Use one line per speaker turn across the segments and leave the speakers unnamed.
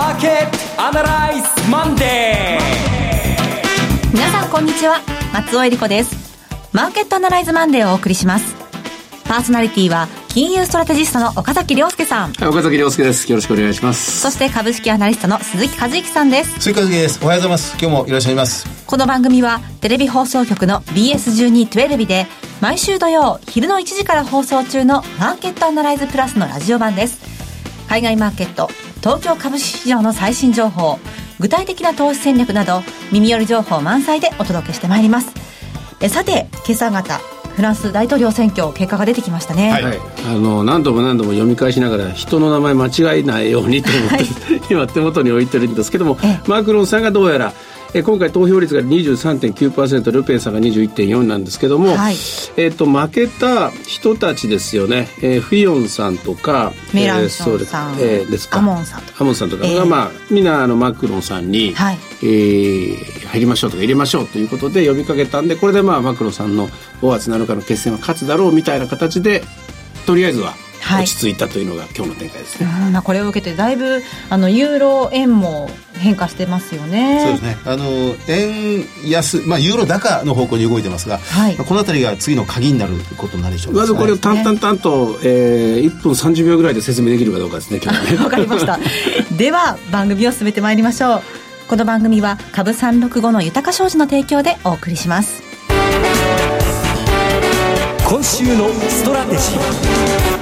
マーケットアナライズマンデー
皆さんこんにちは松尾恵理子ですマーケットアナライズマンデーをお送りしますパーソナリティは金融ストラテジストの岡崎亮介さん
はい、岡崎亮介です。よろしくお願いします。
そして株式アナリストの鈴木和之さんです
追加です。おはようございます。今日もいらっしゃいます。
この番組はテレビ放送局の BS1212 で毎週土曜昼の1時から放送中のマーケットアナライズプラスのラジオ版です海外マーケット東京株式市場の最新情報具体的な投資戦略など耳寄り情報満載でお届けしてまいります。えさて今朝方フランス大統領選挙結果が出てきましたね、
はい。
はい、あの何度も何度も読み返しながら人の名前間違えないようにと思って、
はい。
今手元に置いてるんですけども
ええ。
マクロンさんがどうやらえ今回投票率が23.9%ルペンさんが21.4なんですけども、
はい。
えっと負けた人たちですよね、えーフィヨンさんとか
メランションさん。
えーそうです。えーですか。
アモンさんとか。
アモンさんとか。が、
ええ
まあみんなあのマクロンさんに、
はい。
えー入りましょうとか入れましょうということで呼びかけたんでこれでまあマクロンさんの5月7日の決戦は勝つだろうみたいな形でとりあえずは
はい
落ち着いたというのが今日の展開ですね。
うんまあ、これを受けてだいぶあのユーロ円も変化してますよね。
そうですね。あの、円安、まあ、ユーロ高の方向に動いてますが、
はい。
まあこのあたりが次の鍵になることになるでしょうか。
まずこれを淡々淡々と、えー、1分30秒ぐらいで説明できるかどうかですね今日は。ね。
わかりました。では番組を進めてまいりましょう。この番組は株365の豊か商事の提供でお送りします。
今週のストラテジー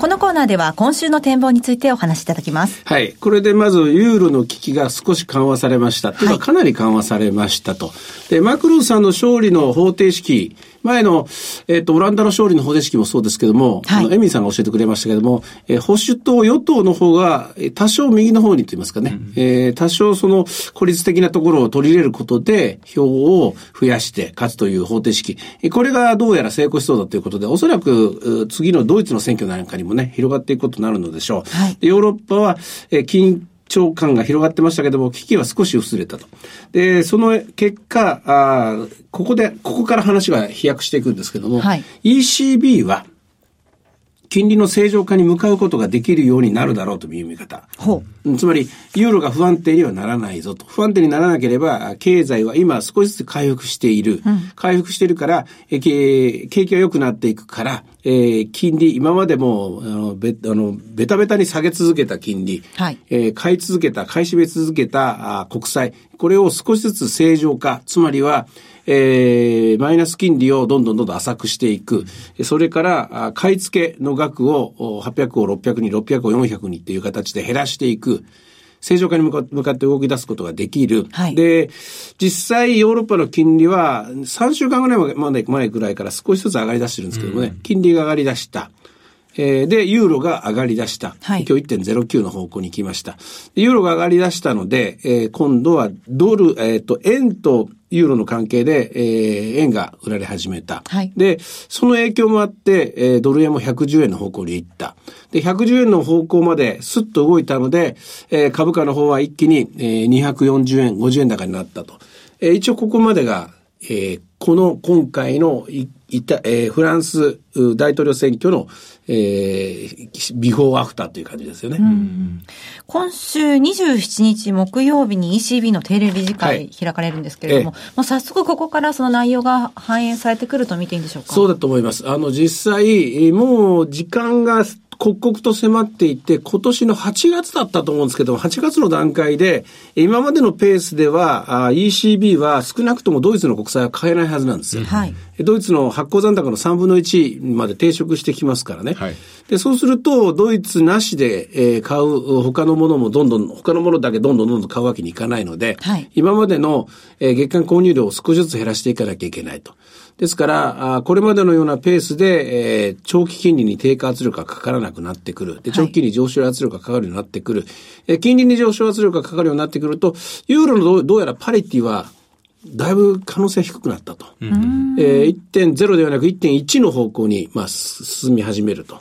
このコーナーでは今週の展望についてお話しいただきます
はい。これでまず、ユーロの危機が少し緩和されました。というか、かなり緩和されましたと。で、マクロンさんの勝利の方程式、前の、えっ、と、オランダの勝利の方程式もそうですけども、
はい
あのエミさんが教えてくれましたけども、えー保守党、与党の方が、えー多少右の方にと言いますかね、えー多少その孤立的なところを取り入れることで、票を増やして勝つという方程式。えーこれがどうやら成功しそうだということで、おそらく、う次のドイツの選挙なんかにもね、広がっていくことになるのでしょう。
はい
でヨーロッパは、えー緊張感が広がってましたけども、危機は少し薄れたと。で、その結果、あーここで、ここから話が飛躍していくんですけども、
はい
ECB は、金利の正常化に向かうことができるようになるだろうという見方。つまり、ユーロが不安定にはならないぞと。不安定にならなければ、経済は今少しずつ回復している。回復しているから、景気が良くなっていくから、えー金利、今までも、あの、べ、あの、ベタベタに下げ続けた金利、
はい
えー買い続けた、買い占め続けたあ国債、これを少しずつ正常化、つまりは、えーマイナス金利をどんどんどんどん浅くしていく。それから、あ買い付けの額をお800を600に、600を400にっていう形で減らしていく。正常化に向か向かって動き出すことができる。
はい
で、実際ヨーロッパの金利は3週間ぐらいまで前ぐらいから少しずつ上がり出してるんですけどもね、金利が上がり出した。えー、で、ユーロが上がり出した。
はい、
今日1.09の方向に来ました。ユーロが上がり出したので、えー、今度はドル、えっ、ー、と、円とユーロの関係で、えー、円が売られ始めた。
はい、
で、その影響もあって、えー、ドル円も110円の方向に行った。で、110円の方向まですっと動いたので、えー、株価の方は一気に、えー、240円、50円高になったと。えー、一応ここまでが、えー、この今回のイたえー、フランス大統領選挙の、えー、ビフォーアフターという感じですよね。
今週27日木曜日に ECB の定例理事会開かれるんですけれども、はい
え
え、もう早速ここからその内容が反映されてくると見ていいんでしょうか？
そうだと思います。あの実際、もう時間が刻々と迫っていて、今年の8月だったと思うんですけども、8月の段階で、えー今までのペースでは、ECB は少なくともドイツの国債は買えないはずなんですよ。
はい
えドイツの発行残高の3分の1まで抵触してきますからね。
はい
で、そうすると、ドイツなしで、えー買う他のものもどんどん、他のものだけどんどんどんどん買うわけにいかないので、
はい
今までの、えー月間購入量を少しずつ減らしていかなきゃいけないと。ですから、これまでのようなペースで、えー長期金利に低下圧力がかからなくなってくる。で、長期金利上昇圧力がかかるようになってくる。えー金利に上昇圧力がかかるようになってくると、ユーロのどうどうやらパリティは、だいぶ可能性低くなったと。えー1.0ではなく1.1の方向に、まあ、す進み始めると。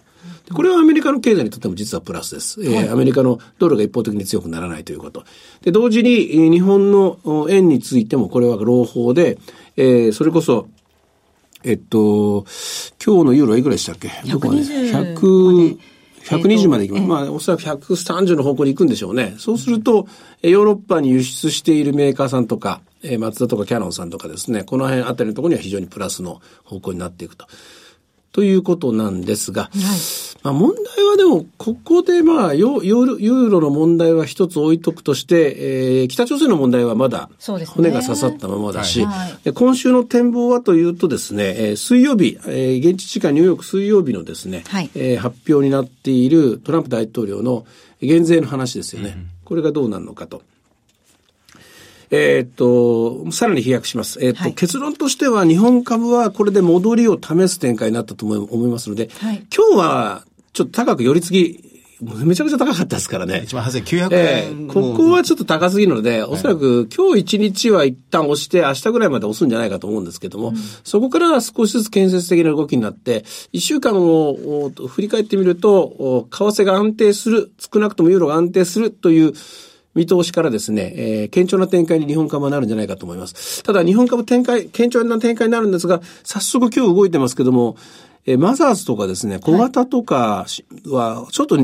でこれはアメリカの経済にとっても実はプラスです。えーアメリカのドルが一方的に強くならないということ。で、同時に、えー日本のお円についてもこれは朗報で、えーそれこそ、えっと、今日のユーロはいくらでしたっけ？僕はね
120
100 120まで行きます。まあ、おそらく130の方向に行くんでしょうね。そうすると、えーヨーロッパに輸出しているメーカーさんとか、えーマツダとかキャノンさんとかですね、この辺あたりのところには非常にプラスの方向になっていくと。ということなんですが、まあ問題はでも、ここでまあ、ヨヨーロユーロの問題は一つ置いとくとして、えー北朝鮮の問題はまだ
そうですね
骨が刺さったままだし、
はい
で今週の展望はというとですね、えー水曜日、えー現地時間ニューヨーク水曜日のですね、
はい
えー発表になっているトランプ大統領の減税の話ですよね。これがどうなるのかと。えーっと、さらに飛躍します。えーっと、
はい
結論としては日本株はこれで戻りを試す展開になったと思い思いますので、
はい
今日はちょっと高く寄り継ぎ、めちゃくちゃ高かったですからね。
1万8900
ええ
円。
ここはちょっと高すぎるので、おそらく今日一日は一旦押して、明日ぐらいまで押すんじゃないかと思うんですけども、そこから少しずつ建設的な動きになって、一週間をお振り返ってみると、お為替が安定する、少なくともユーロが安定するという見通しからですね、えー堅調な展開に日本株はなるんじゃないかと思います。ただ日本株展開、堅調な展開になるんですが、早速今日動いてますけども、えーマザーズとかですね、小型とかしは、ちょっと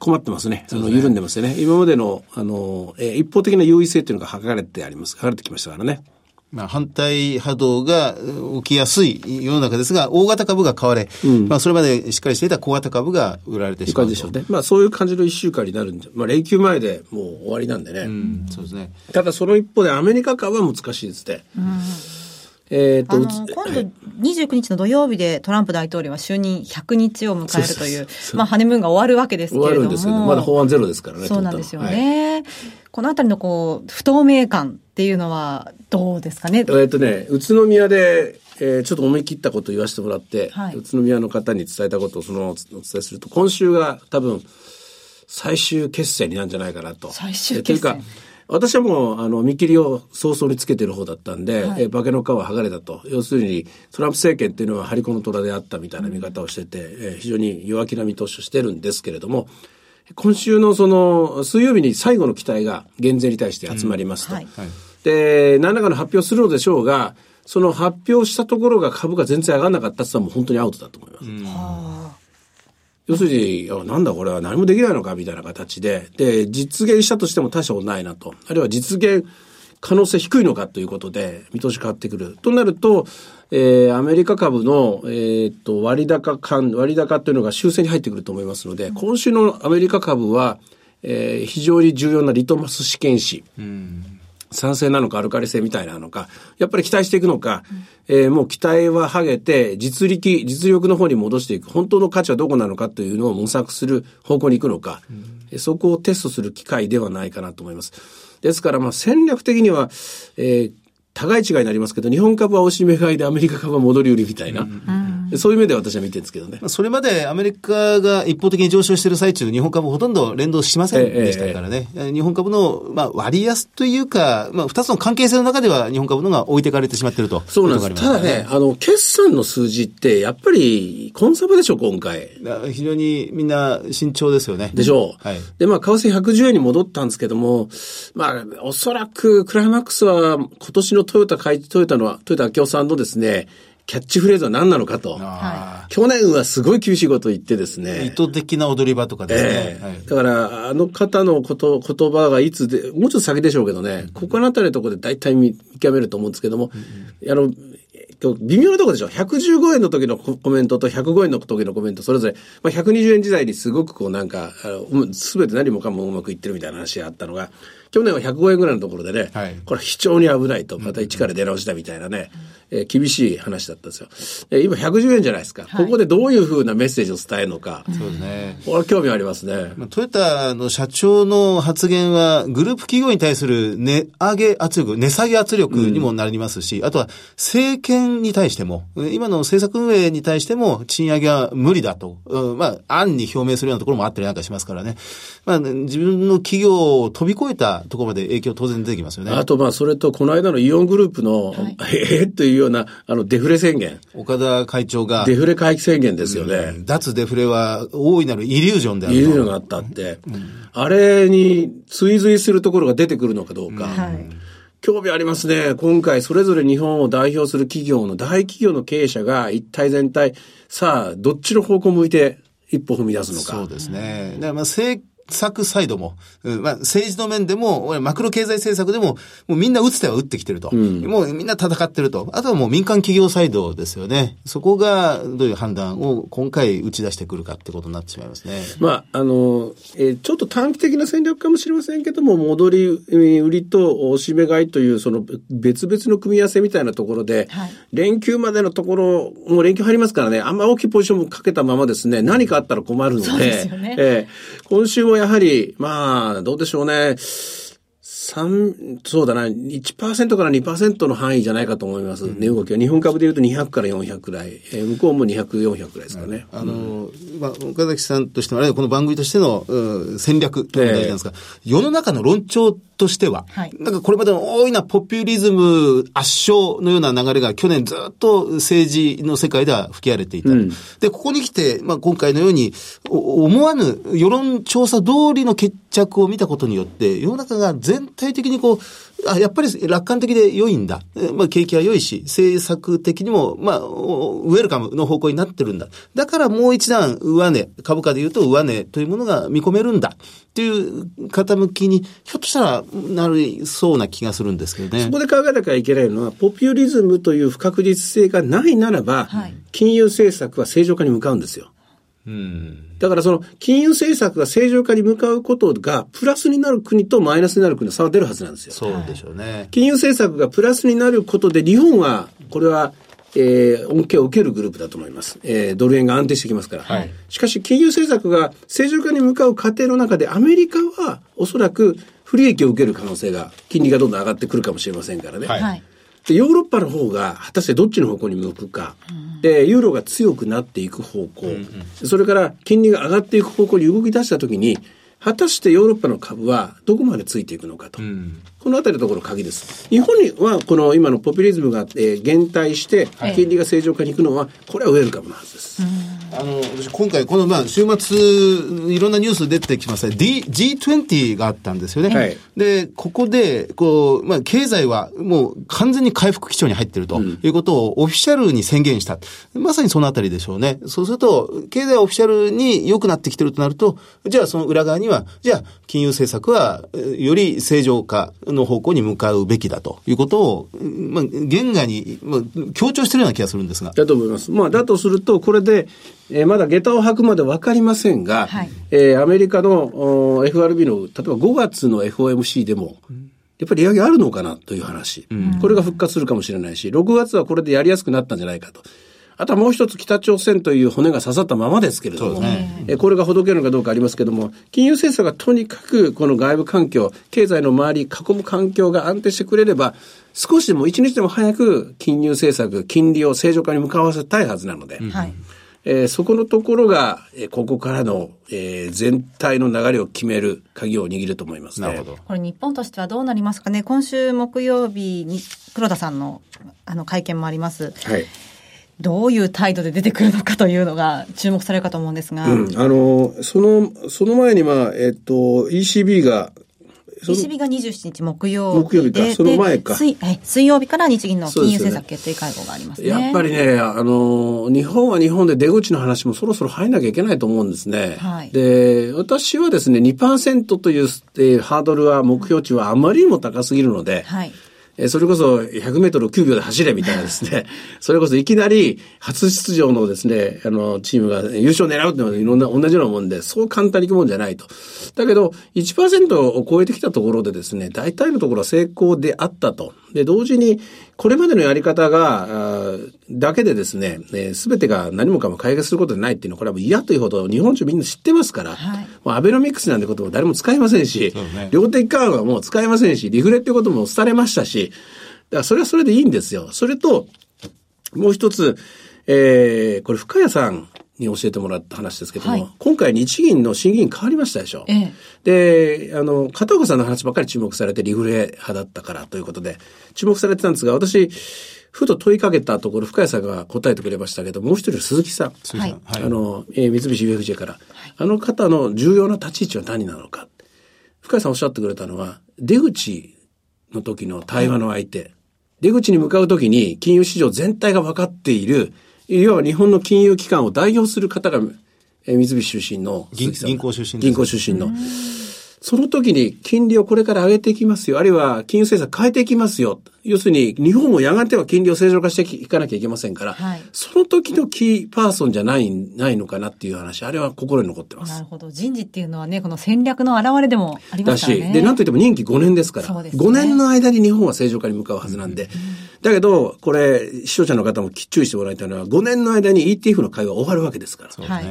困ってますね。あの、緩んでますよね。今までの、あの、えー一方的な優位性っていうのが剥がれてあります。剥がれてきましたからね。
まあ、反対波動が起きやすい世の中ですが、大型株が買われ、まあ、それまでしっかりしていた小型株が売られてしまうと。
感じでしょうね。まあ、そういう感じの一週間になるんで、まあ、連休前でもう終わりなんでね。
うん、そうですね。
ただ、その一方でアメリカ株は難しいですね。えっ、と、
今度29日の土曜日でトランプ大統領は就任100日を迎えるという、まあ、ハネムーンが終わるわけですけ
終
れども。
わるんですけど、まだ法案ゼロですからね。
そうなんですよね。このあたりのこう、不透明感っていうのはどうですかね？
はいえっ、とね、宇都宮で、えーちょっと思い切ったことを言わせてもらって、
はい
宇都宮の方に伝えたことをそのお伝えすると、今週が多分、最終決戦になるんじゃないかなと。
最終決戦
えというか、私はもう、あの、見切りを早々につけてる方だったんで、
はい
えー化けの皮は剥がれたと。要するに、トランプ政権っていうのは張り子の虎であったみたいな見方をしてて、えー非常に弱気な見通しをしてるんですけれども、今週のその、水曜日に最後の期待が減税に対して集まりますと。
はい
で、何らかの発表するのでしょうが、その発表したところが株が全然上がらなかったって言ったらもう本当にアウトだと思います。要するに、なんだこれは何もできないのかみたいな形で、で、実現したとしても大したことないなと。あるいは実現可能性低いのかということで、見通し変わってくる。となると、えー、アメリカ株の、えーっと、割高感、割高というのが修正に入ってくると思いますので、今週のアメリカ株は、えー非常に重要なリトマス試験紙。酸性なのかアルカリ性みたいなのか、やっぱり期待していくのか、えーもう期待は剥げて、実力、実力の方に戻していく、本当の価値はどこなのかというのを模索する方向に行くのか、えーそこをテストする機会ではないかなと思います。ですから、まあ戦略的には、えー互い違いになりますけど、日本株は押し目買いでアメリカ株は戻り売りみたいな、そういう目で私は見てるんですけどね
ま。あそれまでアメリカが一方的に上昇している最中、日本株ほとんど連動しませんでしたからね。日本株の、まあ、割安というか、まあ、二つの関係性の中では日本株の方が置いてかれてしまっていると。
そうなんです。ただね、あの、決算の数字って、やっぱり、コンサバでしょ、今回。
非常にみんな慎重ですよね。
でしょう。
はい。
で、まあ、為替110円に戻ったんですけども、まあ、おそらく、クライマックスは、今年のトヨタ会、トヨタの、トヨタ明夫さんのですね、キャッチフレーズは何なのかと。
あ
去年はすごい厳しいことを言ってです
あ
ね。
意図的な踊り場とかですね。
ええ
はい
だから、あの方のこと、言葉がいつで、もうちょっと先でしょうけどね、ここのあたりのところで大体見見極めると思うんですけども、あの、えっと微妙なところでしょ ?115 円の時のココメントと105円の時のコメント、それぞれ、まあ、120円時代にすごくこうなんか、すべて何もかもうまくいってるみたいな話があったのが、去年は105円ぐらいのところでね、
はい
これ非常に危ないと、また一から出直したみたいなね、えー厳しい話だったんですよ。えー今110円じゃないですか。ここでどういうふうなメッセージを伝えるのか、
そうですね。
これは興味ありますね。
まあトヨタの社長の発言は、グループ企業に対する値上げ圧力、値下げ圧力にもなりますし、あとは政権に対しても、今の政策運営に対しても賃上げは無理だと、うんまあ、案に表明するようなところもあったりなんかしますからね。まあ、自分の企業を飛び越えたところまで影響当然出てきますよね。
あと、まあ、それと、この間のイオングループの、ええというような、あの、デフレ宣言。
岡田会長が、
デフレ回帰宣言ですよね。
脱デフレは大いなるイリュージョンであると。
いるのがあったって。あれに追随するところが出てくるのかどうか。
はい。
興味ありますね。今回、それぞれ日本を代表する企業の大企業の経営者が一体全体、さあ、どっちの方向向いて一歩踏み出すのか。
そうですね。だからまあ政策サイドも、うんまあ、政治の面でも、俺マクロ経済政策でも、もうみんな打つ手は打ってきてると。もうみんな戦ってると。あとはもう民間企業サイドですよね。そこがどういう判断を今回打ち出してくるかってことになってしまいますね。
まあ、あの、えーちょっと短期的な戦略かもしれませんけども、戻りえー売りとおしめ買いという、その別々の組み合わせみたいなところで、
はい
連休までのところ、もう連休入りますからね、あんま大きいポジションもかけたままですね、何かあったら困るので、
ですよね
えー今週もやはり、まあ、どうでしょうね、三そうだな、1%から2%の範囲じゃないかと思います。値動きは。日本株で言うと200から400くらい。えー向こうも200、400くらいですかね。
あの、まあ、岡崎さんとしても、あるいはこの番組としての、うん戦略というのが大事なんですが、世の中の論調としては、
はい
なんかこれまでの大いなポピュリズム圧勝のような流れが去年ずっと政治の世界では吹き荒れていた。で、ここに来て、まあ、今回のように、お思わぬ世論調査通りの決着を見たことによって、世の中が全体的にこう、あ、やっぱり楽観的で良いんだ。えまあ、景気は良いし、政策的にも、まあ、おウェルカムの方向になってるんだ。だからもう一段上値、株価で言うと上値というものが見込めるんだ。っていう傾きに、ひょっとしたらなりそうな気がするんですけどね
そ。こで考えなきゃいけないのは、ポピュリズムという不確実性がないならば、
はい
金融政策は正常化に向かうんですよ。
うん。
だからその金融政策が正常化に向かうことがプラスになる国とマイナスになる国の差は出るはずなんですよ。
そうでしょうね。
金融政策がプラスになることで日本は、これは、えー、恩恵を受けるグループだと思います。えー、ドル円が安定してきますから。
はい
しかし、金融政策が正常化に向かう過程の中で、アメリカはおそらく不利益を受ける可能性が、金利がどんどん上がってくるかもしれませんからね。
はい
はい。
で、ヨーロッパの方が果たしてどっちの方向に向くか。で、ユーロが強くなっていく方向。それから金利が上がっていく方向に動き出したときに、果たしてヨーロッパの株はどこまでついていくのかと。このあたりのところ鍵です。日本にはこの今のポピュリズムが、えー減退して、金利が正常化に行くのは、これはウェルカムなはずです。
あの、私今回このまあ週末、いろんなニュース出てきました D、G20 があったんですよね。
はい
で、ここで、こう、まあ経済はもう完全に回復基調に入ってるということをオフィシャルに宣言した。まさにそのあたりでしょうね。そうすると、経済はオフィシャルに良くなってきてるとなると、じゃあその裏側には、じゃあ金融政策はえーより正常化の方向に向かうべきだということを、うんまあ、原画に、まあ、強調してるような気がするんですが。
だと思います。まあ、だとすると、これで、えーまだ下駄を履くまで分かりませんが、
はい
えーアメリカのお FRB の、例えば5月の FOMC でも、やっぱり利上げあるのかなという話、これが復活するかもしれないし、6月はこれでやりやすくなったんじゃないかと。あとはもう一つ北朝鮮という骨が刺さったままですけれども、
ね
えーこれがほどけるのかどうかありますけれども、金融政策がとにかくこの外部環境、経済の周り、囲む環境が安定してくれれば、少しでも一日でも早く金融政策、金利を正常化に向かわせたいはずなので、
はい。
えーそこのところが、えーここからの、えー全体の流れを決める鍵を握ると思いますね。
なるほど。
これ日本としてはどうなりますかね。今週木曜日に黒田さんのあの会見もあります。
はい。
どういう態度で出てくるのかというのが注目されるかと思うんですが、
うん、あの、その、その前に、まあ、えっと、ECB が、
ECB が27日木曜日で
木曜日かその前か
で水はい水曜日から日銀の金融政策決定会合がありますね。
やっぱりね、あの、日本は日本で出口の話もそろそろ入んなきゃいけないと思うんですね。
はい
で、私はですね、2%という、えーハードルは、目標値はあまりにも高すぎるので、
はい。
えーそれこそ100メートルを9秒で走れみたいなですね、それこそいきなり初出場のですね、あの、チームが優勝を狙うっていうのはいろんな、同じようなもんで、そう簡単にいくもんじゃないと。だけど、1%を超えてきたところでですね、大体のところは成功であったと。で、同時に、これまでのやり方が、だけでですね、すべてが何もかも解決することでないっていうのは、これはもう嫌というほど日本中みんな知ってますから、
はい
もうアベノミクスなんてことも誰も使いませんし、
ね
量的緩和はもう使えませんし、リフレっていうことも廃れましたし、だからそれはそれでいいんですよ。それと、もう一つ、えー、これ深谷さんに教えてもらった話ですけども、
はい。
今回日銀の審議員変わりましたでしょ？
え
で、あの、片岡さんの話ばっかり注目されてリフレ派だったからということで、注目されてたんですが、私、ふと問いかけたところ、深谷さんが答えてくれましたけど、もう一人鈴木さん。
鈴木さん。
はい。
あの、えー三菱 UFJ から、あの方の重要な立ち位置は何なのか。深谷さんおっしゃってくれたのは、出口の時の対話の相手、出口に向かう時に金融市場全体が分かっている、いわば日本の金融機関を代表する方がえー三菱出身の
銀銀行出身です
銀行出身の。その時に金利をこれから上げていきますよ。あるいは金融政策変えていきますよ。要するに日本もやがては金利を正常化していかなきゃいけませんから、
はい
その時のキーパーソンじゃない、ないのかなっていう話、あれは心に残ってます。
なるほど。人事っていうのはね、この戦略の表れでもありま
だし、
すからね。
で、なんといっても任期5年ですから、
そうですね
5年の間に日本は正常化に向かうはずなんで、だけど、これ、視聴者の方も注意してもらいたいのは、5年の間に ETF の会話終わるわけですから。
はい。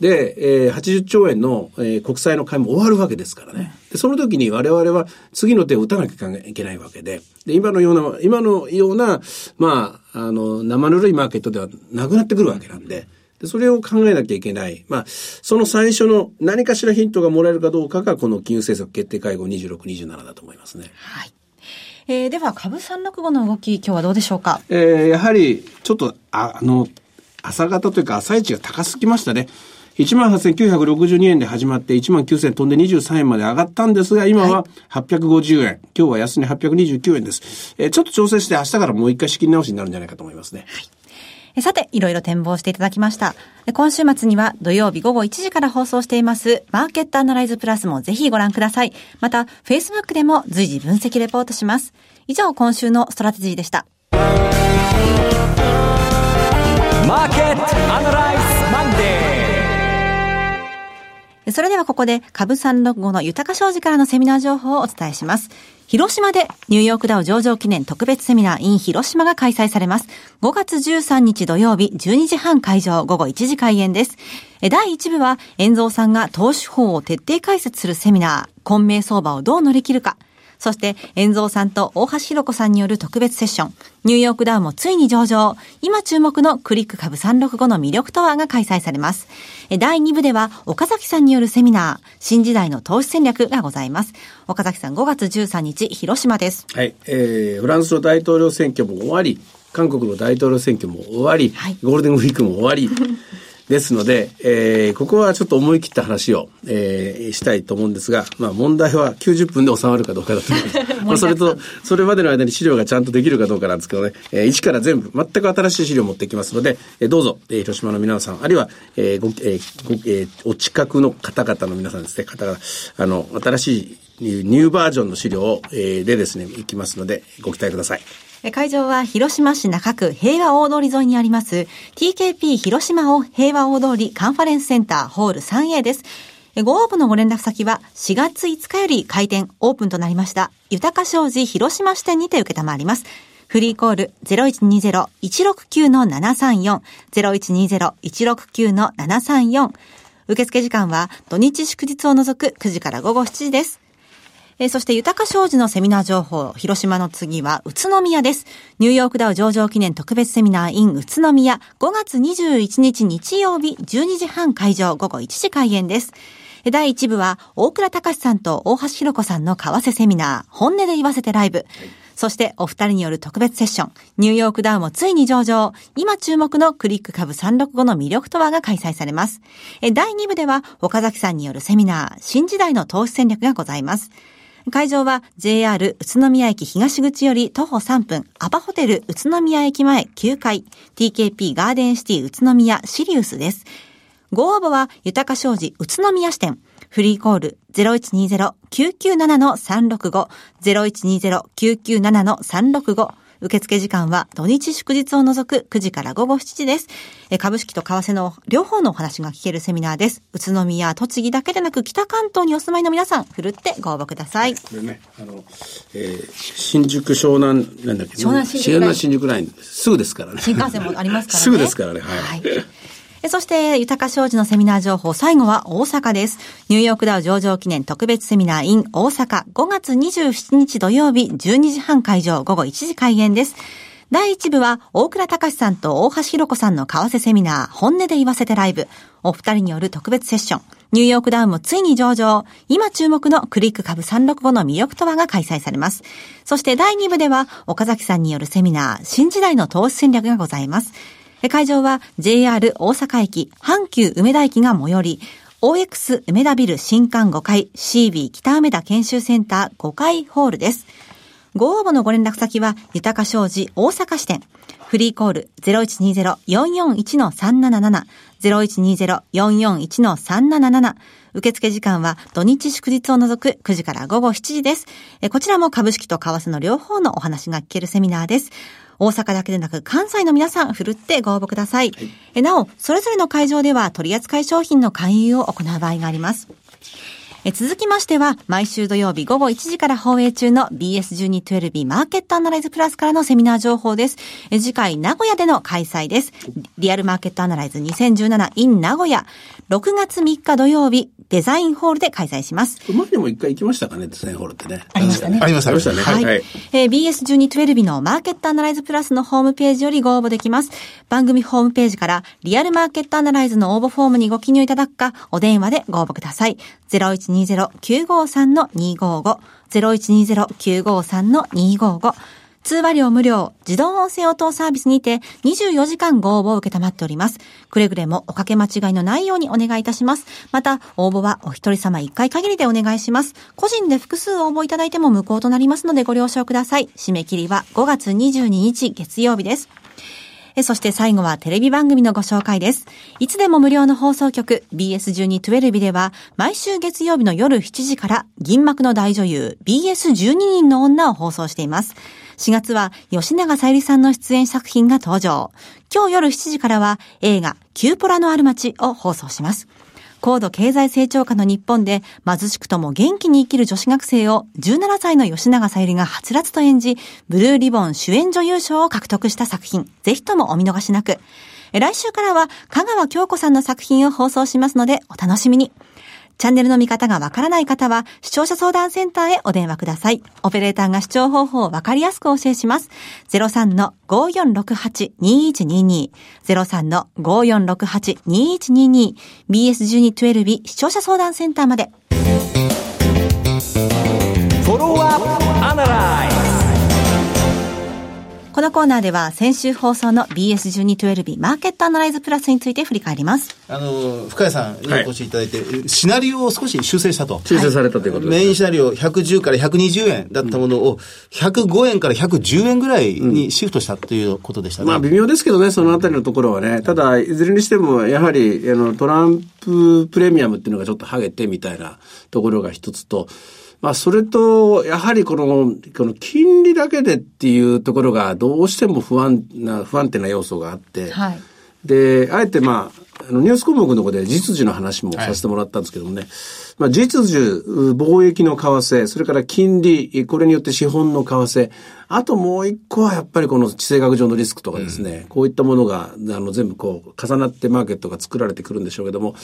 で、えー80兆円の、えー国債の買いも終わるわけですからね。で、その時に我々は次の手を打たなきゃいけないわけで、で、今のような、今のような、まあ、あの、生ぬるいマーケットではなくなってくるわけなんで、で、それを考えなきゃいけない。まあ、その最初の何かしらヒントがもらえるかどうかが、この金融政策決定会合26、27だと思いますね。
はい。えー、では、株365の動き、今日はどうでしょうか？
えーやはり、ちょっと、ああの、朝方というか朝一が高すぎましたね。18,962円で始まって19,000飛んで23円まで上がったんですが、今は850円。今日は安値829円です。えーちょっと調整して明日からもう一回仕切り直しになるんじゃないかと思いますね。
えさて、いろいろ展望していただきました。で今週末には土曜日午後1時から放送しています、マーケットアナライズプラスもぜひご覧ください。また、Facebook でも随時分析レポートします。以上、今週のストラテジーでした。
マーケットアナライズ
それではここで株365の豊か商事からのセミナー情報をお伝えします。広島でニューヨークダウ上場記念特別セミナー in 広島が開催されます。5月13日土曜日12時半会場午後1時開演です。第1部は、遠蔵さんが投資法を徹底解説するセミナー、混迷相場をどう乗り切るか。そして、遠蔵さんと大橋弘子さんによる特別セッション。ニューヨークダウもついに上場。今注目のクリック株365の魅力とはが開催されます。え第2部では、岡崎さんによるセミナー、新時代の投資戦略がございます。岡崎さん5月13日、広島です。
はい。えー、フランスの大統領選挙も終わり、韓国の大統領選挙も終わり、
はい
ゴールデンウィークも終わり、ですので、えー、ここはちょっと思い切った話を、えー、したいと思うんですが、まあ問題は90分で収まるかどうかだと思います。まあそれと、それまでの間に資料がちゃんとできるかどうかなんですけどね、えー、一から全部、全く新しい資料を持ってきますので、えー、どうぞ、えー、広島の皆さん、あるいは、えー、ご、えーごえーお近くの方々の皆さんですね、方々、あの、新しいニューバージョンの資料を、えーでですね、いきますので、ご期待ください。
会場は広島市中区平和大通り沿いにあります TKP 広島を平和大通りカンファレンスセンターホール 3A です。ご応募のご連絡先は4月5日より開店オープンとなりました豊か商事広島支店にて受けたまわります。フリーコール0120-169-734 0120-169-734受付時間は土日祝日を除く9時から午後7時です。えーそして、豊か商事のセミナー情報、広島の次は宇都宮です。ニューヨークダウ上場記念特別セミナー in 宇都宮、5月21日日曜日12時半会場午後1時開演です。第1部は、大倉隆さんと大橋弘子さんの為替セミナー、本音で言わせてライブ。そして、お二人による特別セッション、ニューヨークダウもついに上場、今注目のクリック株365の魅力とはが開催されます。第2部では、岡崎さんによるセミナー、新時代の投資戦略がございます。会場は JR 宇都宮駅東口より徒歩3分、アパホテル宇都宮駅前9階、TKP ガーデンシティ宇都宮シリウスです。ご応募は豊か商事宇都宮支店。フリーコール0120-997-365、0120-997-365。受付時間は土日祝日を除く9時から午後7時です。え株式と為替の両方のお話が聞けるセミナーです。宇都宮、栃木だけでなく北関東にお住まいの皆さん、ふるってご応募ください。
これね、あの、えー新宿湘南、なんだっけ、
湘南新宿ライン
湘南新宿ライン、すぐですからね。
新幹線もありますからね。
すぐですからね、はい。
えそして、豊か商事のセミナー情報、最後は大阪です。ニューヨークダウ上場記念特別セミナー in 大阪、5月27日土曜日、12時半会場、午後1時開演です。第1部は、大倉隆さんと大橋弘子さんの為替セミナー、本音で言わせてライブ。お二人による特別セッション。ニューヨークダウンもついに上場。今注目のクリック株365の魅力とはが開催されます。そして第2部では、岡崎さんによるセミナー、新時代の投資戦略がございます。会場は JR 大阪駅、阪急梅田駅が最寄り、OX 梅田ビル新館5階 CB 北梅田研修センター5階ホールです。ご応募のご連絡先は、豊か商事大阪支店。フリーコール0120-441-377、0120-441-377、受付時間は土日祝日を除く9時から午後7時です。こちらも株式と為替の両方のお話が聞けるセミナーです。大阪だけでなく関西の皆さん、ふるってご応募ください。はい、なお、それぞれの会場では取扱い商品の勧誘を行う場合があります。え続きましては、毎週土曜日午後1時から放映中の BS1212 マーケットアナライズプラスからのセミナー情報です。え次回、名古屋での開催です。リアルマーケットアナライズ 2017in 名古屋。6月3日土曜日、デザインホールで開催します。
前にも一回行きましたかね、デザインホールってね。
ありましたね。
ありました、
ね。
はい。はい、えー、BS1212 のマーケットアナライズプラスのホームページよりご応募できます。番組ホームページからリアルマーケットアナライズの応募フォームにご記入いただくか、お電話でご応募ください。0120-953-255。0120-953-255。通話料無料、自動音声応答サービスにて24時間ご応募を受けたまっております。くれぐれもおかけ間違いのないようにお願いいたします。また、応募はお一人様一回限りでお願いします。個人で複数応募いただいても無効となりますのでご了承ください。締め切りは5月22日月曜日です。そして最後はテレビ番組のご紹介です。いつでも無料の放送局 BS1212 では毎週月曜日の夜7時から銀幕の大女優 BS12 人の女を放送しています。4月は吉永さゆりさんの出演作品が登場。今日夜7時からは映画キューポラのある街を放送します。高度経済成長下の日本で貧しくとも元気に生きる女子学生を17歳の吉永さゆりがはつらつと演じ、ブルーリボン主演女優賞を獲得した作品。ぜひともお見逃しなく。来週からは香川京子さんの作品を放送しますのでお楽しみに。チャンネルの見方がわからない方は、視聴者相談センターへお電話ください。オペレーターが視聴方法をわかりやすくお教えします。03-5468-2122。03-5468-2122。BS1212 視聴者相談センターまで。
フォロワーアップアナライ
このコーナーでは先週放送の BS1212 マーケットアナライズプラスについて振り返ります。
あの、深谷さんにお越しいただいて、はい、シナリオを少し修正したと。
修正されたということです、
ね、メインシナリオ110から120円だったものを、105円から110円ぐらいにシフトしたということでしたね。
うん、まあ微妙ですけどね、そのあたりのところはね。ただ、いずれにしても、やはり、あの、トランププレミアムっていうのがちょっとハゲてみたいなところが一つと、まあ、それと、やはりこの、この金利だけでっていうところがどうしても不安な、不安定な要素があって、はい、で、あえてまあ、あの、ニュース項目のところで実需の話もさせてもらったんですけどもね、はい、まあ、実需、貿易の為替、それから金利、これによって資本の為替、あともう一個はやっぱりこの地政学上のリスクとかですね、うん、こういったものが、あの、全部こう、重なってマーケットが作られてくるんでしょうけども、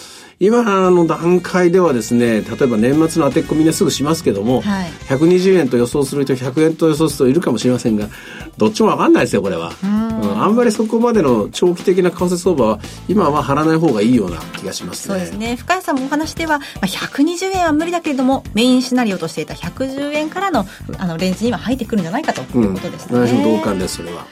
今の段階ではですね、例えば年末の当てっこみんなすぐしますけども、はい、120円と予想する人、100円と予想する人いるかもしれませんが、どっちもわかんないですよ、これは。うん、あんまりそこまでの長期的な為替相場は、今は張らない方がいいような気がします
ね。そうですね。深谷さんもお話では、まあ、120円は無理だけれども、メインシナリオとしていた110円からのあのレンジには入ってくるんじゃないかということですね。
うん同感ですそれは、は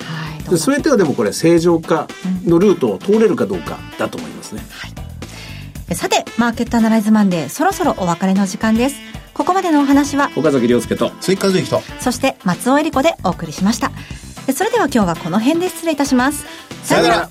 い、で全てはでもこれ正常化のルートを通れるかどうかだと思いますね、
はい、さてマーケットアナライズマンデーそろそろお別れの時間です。ここまでのお話は
岡崎亮介と
追加随と。
そして松尾恵里子でお送りしました。それでは今日はこの辺で失礼いたします。
さよなら